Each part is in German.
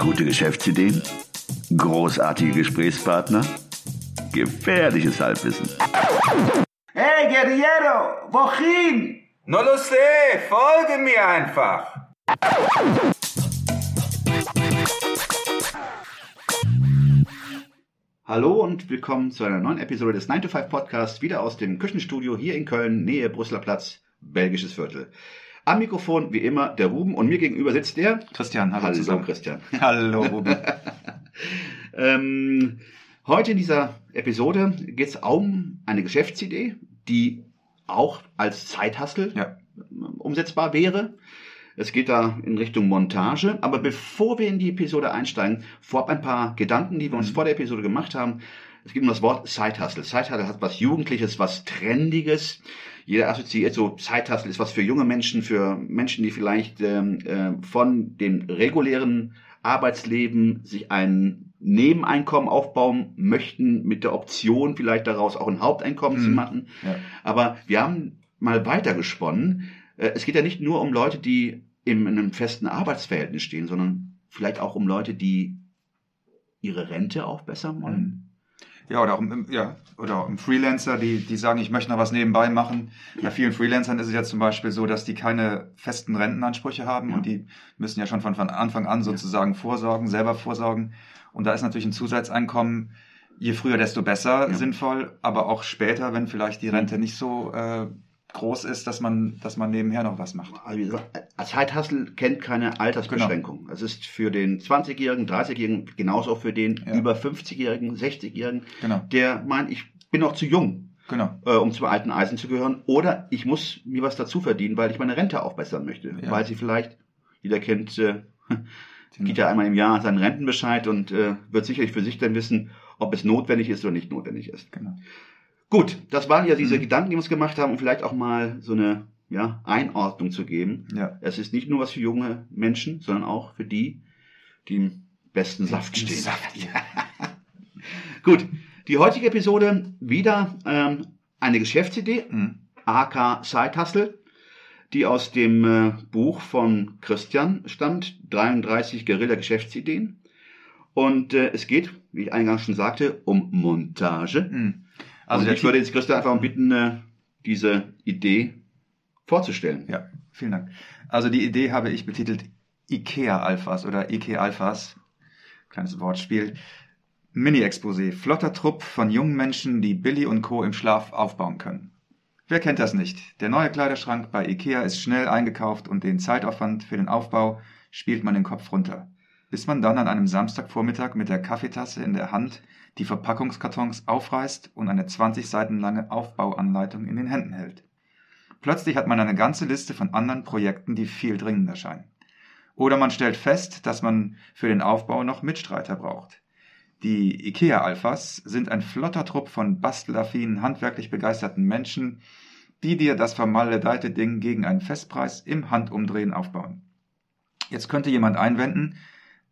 Gute Geschäftsideen? Großartige Gesprächspartner? Gefährliches Halbwissen. Hey Guerriero, wohin? No lo sé, folge mir einfach. Hallo und willkommen zu einer neuen Episode des 9 to 5 Podcasts, wieder aus dem Küchenstudio hier in Köln, Nähe Brüsseler Platz, belgisches Viertel. Am Mikrofon wie immer der Ruben und mir gegenüber sitzt der Christian, hallo, Hallo zusammen. Christian. Hallo Ruben. Ähm, heute in dieser Episode geht es um eine Geschäftsidee, die auch als Zeithassel Ja. umsetzbar wäre. Es geht da in Richtung Montage. Aber bevor wir in die Episode einsteigen, vorab ein paar Gedanken, die wir uns Mhm. vor der Episode gemacht haben. Es geht um das Wort Zeithassel. Zeithassel hat was Jugendliches, was Trendiges. Jeder assoziiert so, Zeithassel ist was für junge Menschen, für Menschen, die vielleicht ähm, äh, von dem regulären Arbeitsleben sich ein Nebeneinkommen aufbauen möchten, mit der Option vielleicht daraus auch ein Haupteinkommen zu Mhm. machen. Ja. Aber wir haben mal weitergesponnen. Äh, Es geht ja nicht nur um Leute, die in einem festen Arbeitsverhältnis stehen, sondern vielleicht auch um Leute, die ihre Rente aufbessern wollen. Ja, oder auch im, ja, oder auch im Freelancer, die, die sagen, ich möchte noch was nebenbei machen. Bei vielen Freelancern ist es ja zum Beispiel so, dass die keine festen Rentenansprüche haben Ja. und die müssen ja schon von, von Anfang an sozusagen vorsorgen, selber vorsorgen. Und da ist natürlich ein Zusatzeinkommen, je früher, desto besser Ja. sinnvoll, aber auch später, wenn vielleicht die Rente nicht so äh, groß ist, dass man, dass man nebenher noch was macht. Also gesagt, Zeithassel kennt keine Altersbeschränkung. Genau. Es ist für den 20-Jährigen, 30-Jährigen, genauso für den Ja. über 50-Jährigen, 60-Jährigen, Genau, der meint, ich bin noch zu jung, genau. äh, um zum alten Eisen zu gehören, oder ich muss mir was dazu verdienen, weil ich meine Rente aufbessern möchte. Ja. Weil sie vielleicht, jeder kennt, äh, gibt ja einmal im Jahr seinen Rentenbescheid und äh, wird sicherlich für sich dann wissen, ob es notwendig ist oder nicht notwendig ist. Genau. Gut, das waren ja diese Mhm. Gedanken, die wir uns gemacht haben, um vielleicht auch mal so eine ja, Einordnung zu geben. Ja. Es ist nicht nur was für junge Menschen, sondern auch für die, die im besten Saft stehen. Saft, Gut, die heutige Episode wieder ähm, eine Geschäftsidee, Mhm. AK Side-Hustle, die aus dem äh, Buch von Christian stammt, 33 Guerilla-Geschäftsideen. Und äh, es geht, wie ich eingangs schon sagte, um Montage. Mhm. Also ich würde jetzt Christian einfach bitten, äh, diese Idee vorzustellen. Ja, vielen Dank. Also die Idee habe ich betitelt IKEA-Alphas oder IKEA-Alphas. Kleines Wortspiel. Mini-Exposé. Flotter Trupp von jungen Menschen, die Billy und Co. im Schlaf aufbauen können. Wer kennt das nicht? Der neue Kleiderschrank bei IKEA ist schnell eingekauft und den Zeitaufwand für den Aufbau spielt man den Kopf runter. Bis man dann an einem Samstagvormittag mit der Kaffeetasse in der Hand die Verpackungskartons aufreißt und eine 20 Seiten lange Aufbauanleitung in den Händen hält. Plötzlich hat man eine ganze Liste von anderen Projekten, die viel dringender scheinen. Oder man stellt fest, dass man für den Aufbau noch Mitstreiter braucht. Die IKEA-Alphas sind ein flotter Trupp von bastelaffinen, handwerklich begeisterten Menschen, die dir das vermaledeite Ding gegen einen Festpreis im Handumdrehen aufbauen. Jetzt könnte jemand einwenden,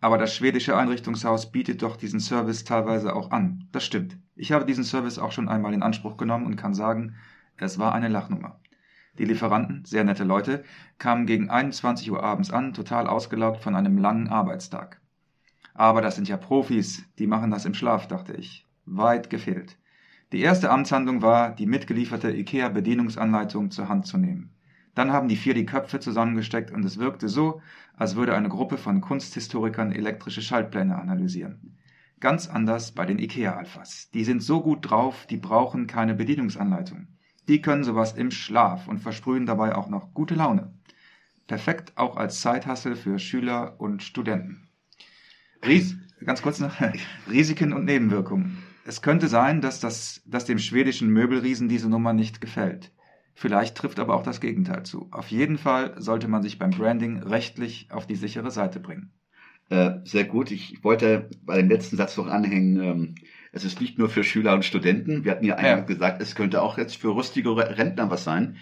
aber das schwedische Einrichtungshaus bietet doch diesen Service teilweise auch an. Das stimmt. Ich habe diesen Service auch schon einmal in Anspruch genommen und kann sagen, es war eine Lachnummer. Die Lieferanten, sehr nette Leute, kamen gegen 21 Uhr abends an, total ausgelaugt von einem langen Arbeitstag. Aber das sind ja Profis, die machen das im Schlaf, dachte ich. Weit gefehlt. Die erste Amtshandlung war, die mitgelieferte IKEA-Bedienungsanleitung zur Hand zu nehmen. Dann haben die vier die Köpfe zusammengesteckt und es wirkte so, als würde eine Gruppe von Kunsthistorikern elektrische Schaltpläne analysieren. Ganz anders bei den IKEA-Alphas. Die sind so gut drauf, die brauchen keine Bedienungsanleitung. Die können sowas im Schlaf und versprühen dabei auch noch gute Laune. Perfekt auch als Zeithassel für Schüler und Studenten. Ries ganz kurz noch. Risiken und Nebenwirkungen. Es könnte sein, dass, das, dass dem schwedischen Möbelriesen diese Nummer nicht gefällt. Vielleicht trifft aber auch das Gegenteil zu. Auf jeden Fall sollte man sich beim Branding rechtlich auf die sichere Seite bringen. Äh, sehr gut. Ich wollte bei dem letzten Satz noch anhängen, ähm, es ist nicht nur für Schüler und Studenten. Wir hatten ja einmal Ja. gesagt, es könnte auch jetzt für rüstige Rentner was sein,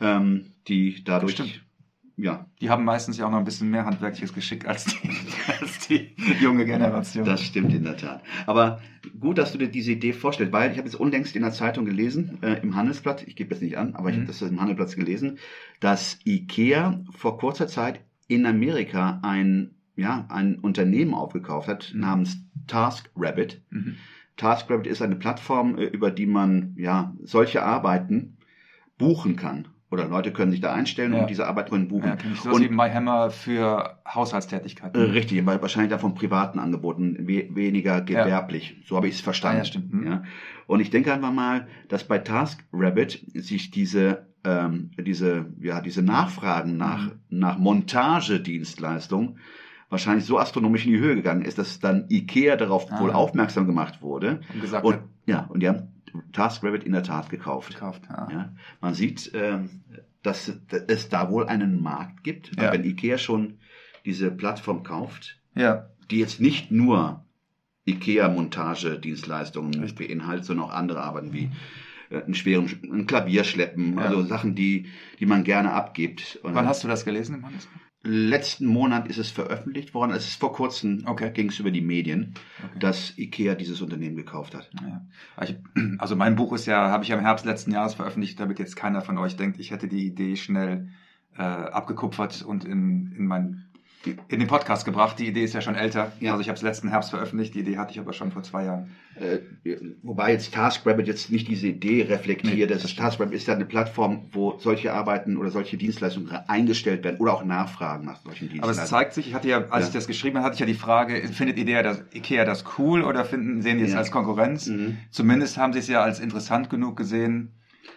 ähm, die dadurch. Ja, Die haben meistens ja auch noch ein bisschen mehr handwerkliches Geschick als die, als die junge Generation. das stimmt in der Tat. Aber gut, dass du dir diese Idee vorstellst, weil ich habe jetzt unlängst in der Zeitung gelesen, äh, im Handelsblatt, ich gebe jetzt nicht an, aber ich Mhm. habe das im Handelsblatt gelesen, dass IKEA vor kurzer Zeit in Amerika ein ja, ein Unternehmen aufgekauft hat namens TaskRabbit. Mhm. TaskRabbit ist eine Plattform, äh, über die man ja solche Arbeiten buchen kann. Oder Leute können sich da einstellen Ja. und diese Arbeit drin buchen. Ja, sowas und wie MyHammer für Haushaltstätigkeiten. äh, richtig, weil wahrscheinlich davon privaten Angeboten, we weniger gewerblich. So habe ich es verstanden. Ah, ja, stimmt. Mhm. Ja. Und ich denke einfach mal, dass bei TaskRabbit sich diese, ähm, diese, ja, diese Nachfragen nach, Mhm. nach Montagedienstleistungen wahrscheinlich so astronomisch in die Höhe gegangen ist, dass dann IKEA darauf Ah. wohl aufmerksam gemacht wurde. Und gesagt Und, hat, ja, und die haben TaskRabbit in der Tat gekauft. gekauft. Ja. Ja, man sieht, ähm, dass es da wohl einen Markt gibt. Weil Ja. Wenn IKEA schon diese Plattform kauft, ja. die jetzt nicht nur IKEA-Montagedienstleistungen beinhaltet, sondern auch andere Arbeiten wie äh, ein schweren ein Klavier schleppen, Ja. also Sachen, die, die man gerne abgibt. Und Wann hast du das gelesen im Handelsbuch? letzten Monat ist es veröffentlicht worden. Es ist vor kurzem Okay. ging es über die Medien, Okay. dass IKEA dieses Unternehmen gekauft hat. Ja. Also mein Buch ist ja, habe ich ja im Herbst letzten Jahres veröffentlicht, damit jetzt keiner von euch denkt, ich hätte die Idee schnell äh, abgekupfert und in, in mein in den Podcast gebracht. Die Idee ist ja schon älter. Ja. Also ich habe es letzten Herbst veröffentlicht. Die Idee hatte ich aber schon vor zwei Jahren. Äh, wobei jetzt TaskRabbit jetzt nicht diese Idee reflektiert. Nee, das ist, TaskRabbit ist ja eine Plattform, wo solche Arbeiten oder solche Dienstleistungen eingestellt werden oder auch Nachfragen nach solchen Aber Dienstleistungen. es zeigt sich, ich hatte ja, als Ja. ich das geschrieben habe, hatte ich ja die Frage, findet Ikea das, Ikea das cool oder finden, sehen die es Ja. als Konkurrenz? Mhm. Zumindest haben sie es ja als interessant genug gesehen,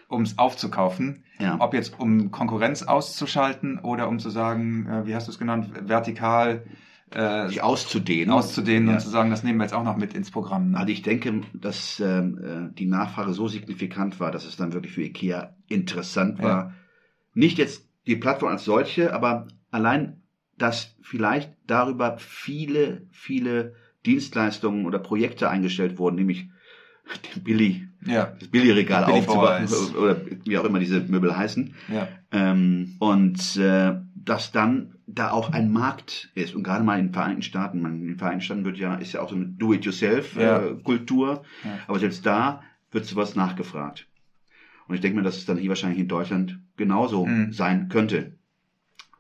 um es aufzukaufen. Ja. Ob jetzt um Konkurrenz auszuschalten oder um zu sagen, äh, wie hast du es genannt, vertikal äh, sich auszudehnen. auszudehnen Ja. und zu sagen, das nehmen wir jetzt auch noch mit ins Programm. Ne? Also ich denke, dass ähm, äh, die Nachfrage so signifikant war, dass es dann wirklich für IKEA interessant war. Ja. Nicht jetzt die Plattform als solche, aber allein, dass vielleicht darüber viele, viele Dienstleistungen oder Projekte eingestellt wurden, nämlich den Billy, ja, das Billy-Regal Billy aufzubauen oder wie auch immer diese Möbel heißen. ja, Ähm, und äh, dass dann da auch ein Markt ist. Und gerade mal in den Vereinigten Staaten, man, in den Vereinigten Staaten wird ja, ist ja auch so eine Ja. Do-it-yourself-Kultur. Ja. Aber selbst da wird sowas nachgefragt. Und ich denke mir, dass es dann hier wahrscheinlich in Deutschland genauso Mhm. sein könnte.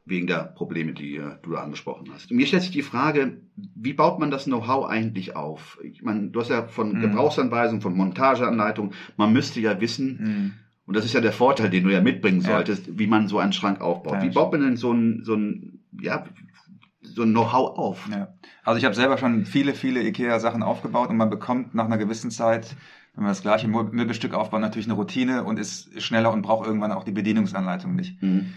Wegen der Probleme, die äh, du da angesprochen hast. Mir stellt sich die Frage, wie baut man das Know-how eigentlich auf? Ich meine, du hast ja von Mhm. Gebrauchsanweisungen, von Montageanleitungen, man müsste ja wissen, hm. und das ist ja der Vorteil, den du ja mitbringen Ja. solltest, wie man so einen Schrank aufbaut. Ja, wie baut man denn so ein, so ein, ja, so ein Know-how auf? Ja. Also ich habe selber schon viele, viele IKEA-Sachen aufgebaut und man bekommt nach einer gewissen Zeit, wenn man das gleiche Mö- Möbelstück aufbaut, natürlich eine Routine und ist schneller und braucht irgendwann auch die Bedienungsanleitung nicht. Mhm.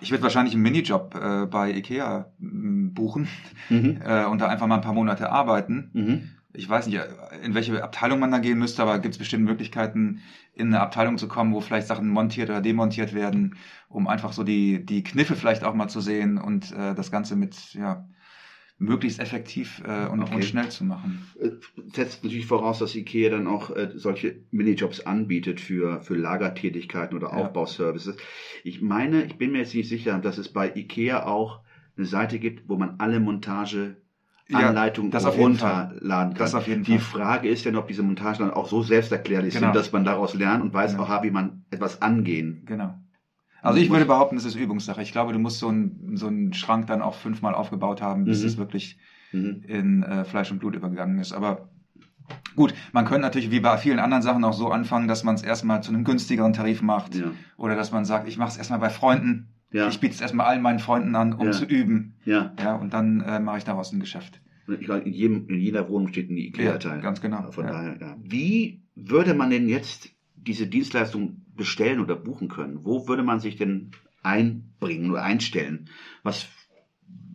Ich würde wahrscheinlich einen Minijob äh, bei IKEA m, buchen Mhm. äh, und da einfach mal ein paar Monate arbeiten. Mhm. Ich weiß nicht, in welche Abteilung man da gehen müsste, aber gibt es bestimmt Möglichkeiten, in eine Abteilung zu kommen, wo vielleicht Sachen montiert oder demontiert werden, um einfach so die, die Kniffe vielleicht auch mal zu sehen und äh, das Ganze mit ja, möglichst effektiv äh, und, Okay. und schnell zu machen. Äh, Setzt natürlich voraus, dass IKEA dann auch äh, solche Minijobs anbietet für, für Lagertätigkeiten oder Ja. Aufbauservices. Ich meine, ich bin mir jetzt nicht sicher, dass es bei IKEA auch eine Seite gibt, wo man alle Montage Ja, Anleitungen das auf jeden Fall. runterladen kann. Das auf jeden Die. Frage ist ja, ob diese Montagen dann auch so selbsterklärlich Genau. sind, dass man daraus lernt und weiß, Genau. aha, wie man etwas angehen. Genau. Also ich würde behaupten, es ist Übungssache. Ich glaube, du musst so einen so einen Schrank dann auch fünfmal aufgebaut haben, bis Mhm. es wirklich Mhm. in äh, Fleisch und Blut übergegangen ist. Aber gut, man könnte natürlich wie bei vielen anderen Sachen auch so anfangen, dass man es erstmal zu einem günstigeren Tarif macht. Ja. Oder dass man sagt, ich mache es erstmal bei Freunden. Ja. Ich biete es erstmal allen meinen Freunden an, um Ja. zu üben. Ja. Ja, und dann äh, mache ich daraus ein Geschäft. Und Ich glaube, in, jedem, in jeder Wohnung steht ein IKEA-Teil. Ja, ganz genau. Von daher, ja. Wie würde man denn jetzt diese Dienstleistung bestellen oder buchen können? Wo würde man sich denn einbringen oder einstellen? Was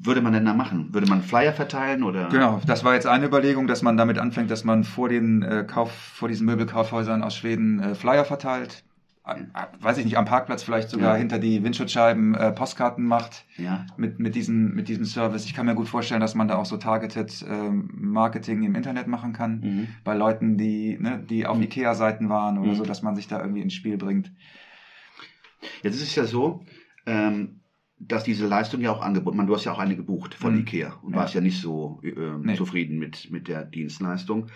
würde man denn da machen? Würde man Flyer verteilen oder? Genau, das war jetzt eine Überlegung, dass man damit anfängt, dass man vor den äh, Kauf, vor diesen Möbelkaufhäusern aus Schweden äh, Flyer verteilt. Weiß ich nicht, am Parkplatz vielleicht sogar Ja. hinter die Windschutzscheiben äh, Postkarten macht Ja. mit, mit, diesem, mit diesem Service. Ich kann mir gut vorstellen, dass man da auch so targeted ähm, Marketing im Internet machen kann. Mhm. Bei Leuten, die, ne, die auf Mhm. Ikea-Seiten waren oder Mhm. so, dass man sich da irgendwie ins Spiel bringt. Jetzt ist es ja so, ähm, dass diese Leistung ja auch angeboten, man, du hast ja auch eine gebucht von Mhm. Ikea und Ja. warst ja nicht so ähm, Nee. zufrieden mit, mit der Dienstleistung.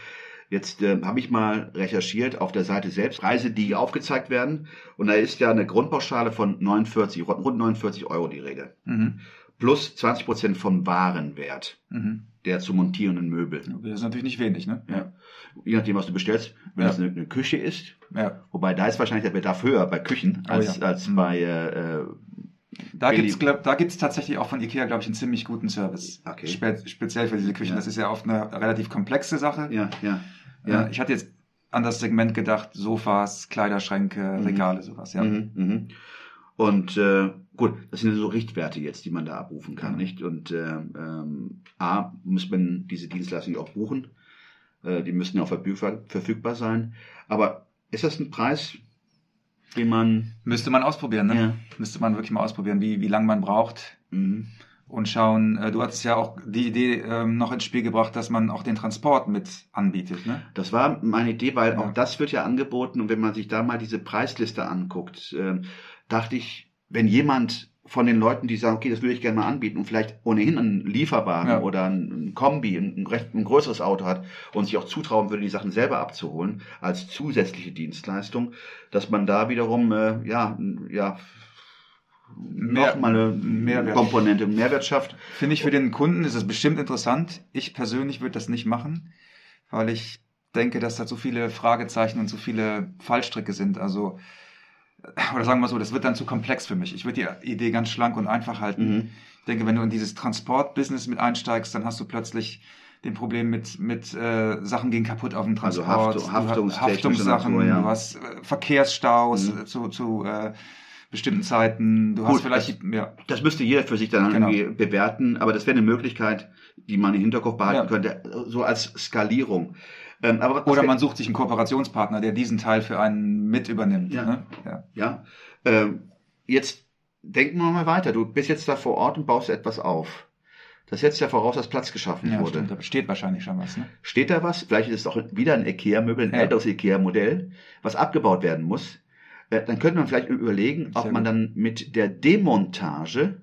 Jetzt äh, habe ich mal recherchiert auf der Seite selbst, Preise, die aufgezeigt werden. Und da ist ja eine Grundpauschale von 49, rund 49 Euro die Rede. Mhm. plus 20% vom Warenwert Mhm. der zu montierenden Möbel. Das ist natürlich nicht wenig, ne? Ja. Je nachdem, was du bestellst, wenn Ja. es eine, eine Küche ist, Ja. wobei da ist wahrscheinlich der Bedarf höher bei Küchen Oh als, ja. als Mhm. bei äh, Da gibt's glaub, da gibt's tatsächlich auch von Ikea, glaube ich, einen ziemlich guten Service. Okay. Spe speziell für diese Küchen. Ja. Das ist ja oft eine relativ komplexe Sache. ja, ja, Ja. ja. Ich hatte jetzt an das Segment gedacht, Sofas, Kleiderschränke, Mhm. Regale, sowas, ja. Mhm, mhm. Und äh, gut, das sind so Richtwerte jetzt, die man da abrufen kann, nicht? Und ähm, ähm, A, muss man diese Dienstleistung auch buchen. Äh, die müssen ja auch verfügbar, verfügbar sein. Aber ist das ein Preis, den man... Müsste man ausprobieren, ne? Ja. Müsste man wirklich mal ausprobieren, wie, wie lange man braucht Mhm. Und schauen. Äh, du hattest ja auch die Idee ähm, noch ins Spiel gebracht, dass man auch den Transport mit anbietet, ne? Das war meine Idee, weil Ja. auch das wird ja angeboten und wenn man sich da mal diese Preisliste anguckt, ähm, dachte ich, wenn jemand von den Leuten, die sagen, okay, das würde ich gerne mal anbieten und vielleicht ohnehin einen Lieferwagen Ja. oder ein, Kombi, ein, recht, ein größeres Auto hat und sich auch zutrauen würde, die Sachen selber abzuholen als zusätzliche Dienstleistung, dass man da wiederum äh, ja ja Mehr- noch mal eine Mehrwert. Komponente Mehrwert schafft. Finde ich für den Kunden ist es bestimmt interessant. Ich persönlich würde das nicht machen, weil ich denke, dass da so viele Fragezeichen und so viele Fallstricke sind. Also, oder sagen wir so, das wird dann zu komplex für mich. Ich würde die Idee ganz schlank und einfach halten. Mhm. Ich denke, wenn du in dieses Transportbusiness mit einsteigst, dann hast du plötzlich den Problem mit, mit äh, Sachen gehen kaputt auf dem Also Transport. Haftung- Du hast haftungstechnische Haftungssachen, Natur, ja. du hast äh, Verkehrsstaus Mhm. äh, zu, zu äh, bestimmten Zeiten. Du Gut, hast vielleicht, ja, Das müsste jeder für sich dann Genau. irgendwie bewerten, aber das wäre eine Möglichkeit, die man im Hinterkopf behalten Ja. könnte, so als Skalierung. Ähm, Oder man sucht sich einen Kooperationspartner, der diesen Teil für einen mit übernimmt. Ja. Ne? Ja. ja, ähm, jetzt denken wir mal weiter. Du bist jetzt da vor Ort und baust etwas auf. Das setzt ja voraus, dass Platz geschaffen Ja, wurde. stimmt, da steht wahrscheinlich schon was. Ne? Steht da was? Vielleicht ist es auch wieder ein IKEA-Möbel, ein Ja. älteres IKEA-Modell, was abgebaut werden muss. Äh, Dann könnte man vielleicht überlegen, ob man dann mit der Demontage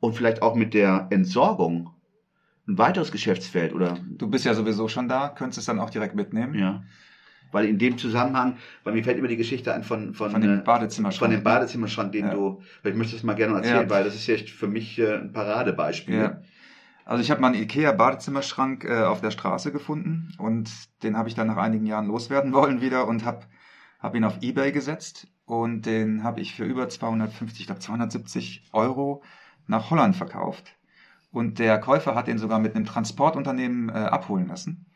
und vielleicht auch mit der Entsorgung ein weiteres Geschäftsfeld oder Du bist ja sowieso schon da, könntest es dann auch direkt mitnehmen. ja. Weil in dem Zusammenhang, weil mir fällt immer die Geschichte ein von, von, Von dem äh, Badezimmerschrank. von dem Badezimmerschrank, den Ja. du, weil ich möchte das mal gerne erzählen, Ja. weil das ist echt für mich äh, ein Paradebeispiel. Ja. Also ich habe mal einen Ikea-Badezimmerschrank äh, auf der Straße gefunden und den habe ich dann nach einigen Jahren loswerden wollen wieder und habe hab ihn auf Ebay gesetzt und den habe ich für über 250, ich glaube 270 Euro nach Holland verkauft. Und der Käufer hat den sogar mit einem Transportunternehmen äh, abholen lassen.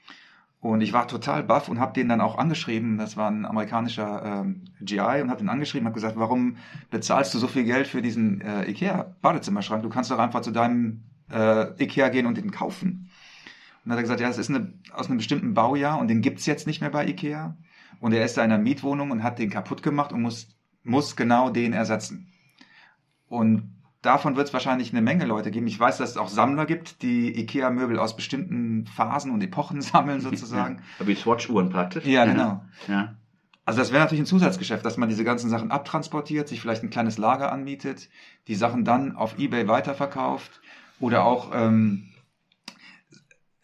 Und ich war total baff und habe den dann auch angeschrieben. Das war ein amerikanischer ähm, GI und habe den angeschrieben, habe gesagt, warum bezahlst du so viel Geld für diesen äh, Ikea-Badezimmerschrank? Du kannst doch einfach zu deinem äh, Ikea gehen und den kaufen. Und dann hat er gesagt, ja, das ist eine, aus einem bestimmten Baujahr und den gibt's jetzt nicht mehr bei Ikea. Und er ist da in einer Mietwohnung und hat den kaputt gemacht und muss, muss genau den ersetzen. Und davon wird es wahrscheinlich eine Menge Leute geben. Ich weiß, dass es auch Sammler gibt, die Ikea-Möbel aus bestimmten Phasen und Epochen sammeln sozusagen. Ja. Wie Swatch-Uhren praktisch. Ja, genau. Ja. Also das wäre natürlich ein Zusatzgeschäft, dass man diese ganzen Sachen abtransportiert, sich vielleicht ein kleines Lager anmietet, die Sachen dann auf Ebay weiterverkauft oder auch ähm,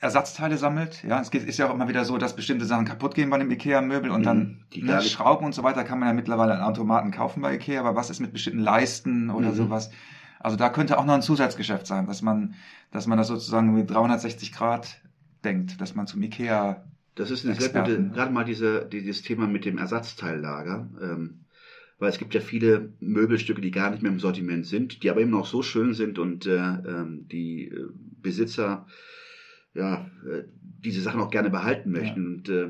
Ersatzteile sammelt. Ja, es ist ja auch immer wieder so, dass bestimmte Sachen kaputt gehen bei einem Ikea-Möbel und Mhm, dann die ne, Schrauben und so weiter kann man ja mittlerweile an Automaten kaufen bei Ikea, aber was ist mit bestimmten Leisten oder Mhm. sowas? Also da könnte auch noch ein Zusatzgeschäft sein, dass man, dass man das sozusagen mit 360 Grad denkt, dass man zum Ikea Das ist eine sehr gute, gerade mal diese, dieses Thema mit dem Ersatzteillager, ähm, weil es gibt ja viele Möbelstücke, die gar nicht mehr im Sortiment sind, die aber eben noch so schön sind und äh, ähm, die äh, Besitzer ja äh, diese Sachen auch gerne behalten möchten und äh,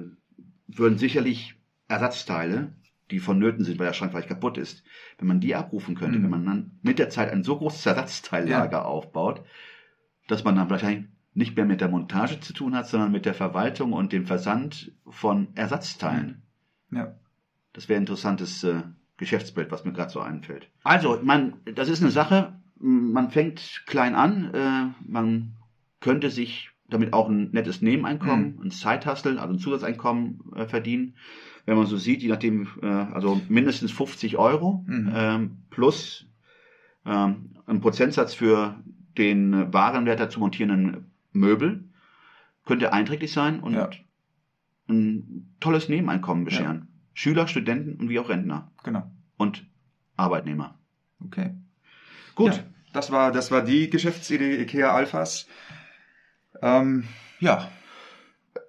würden sicherlich Ersatzteile, die vonnöten sind, weil der Schrank vielleicht kaputt ist, wenn man die abrufen könnte, Mhm. wenn man dann mit der Zeit ein so großes Ersatzteillager aufbaut, dass man dann wahrscheinlich nicht mehr mit der Montage zu tun hat, sondern mit der Verwaltung und dem Versand von Ersatzteilen. ja, Das wäre ein interessantes äh, Geschäftsbild, was mir gerade so einfällt. Also, man, das ist eine Sache, man fängt klein an, äh, man könnte sich damit auch ein nettes Nebeneinkommen, ein Side-Hustle, also ein Zusatzeinkommen äh, verdienen. Wenn man so sieht, je nachdem, äh, also mindestens 50 Euro Mhm. ähm, plus ähm, ein Prozentsatz für den Warenwert der zu montierenden Möbel könnte einträglich sein und Ja. ein tolles Nebeneinkommen bescheren. Schüler, Studenten und wie auch Rentner genau. und Arbeitnehmer. Okay. Gut, Ja. das war, das war die Geschäftsidee IKEA Alphas. Ähm, ja,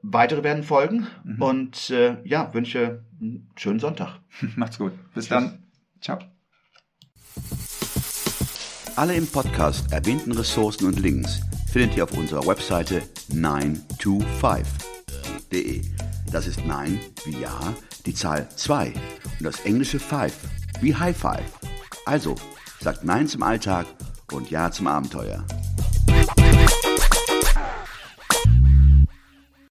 Weitere werden folgen und äh, ja, wünsche einen schönen Sonntag. macht's gut. Bis dann. Ciao. Alle im Podcast erwähnten Ressourcen und Links findet ihr auf unserer Webseite 925.de. Das ist 9 wie Ja, die Zahl 2 und das englische 5 wie High Five. Also, sagt Nein zum Alltag und Ja zum Abenteuer.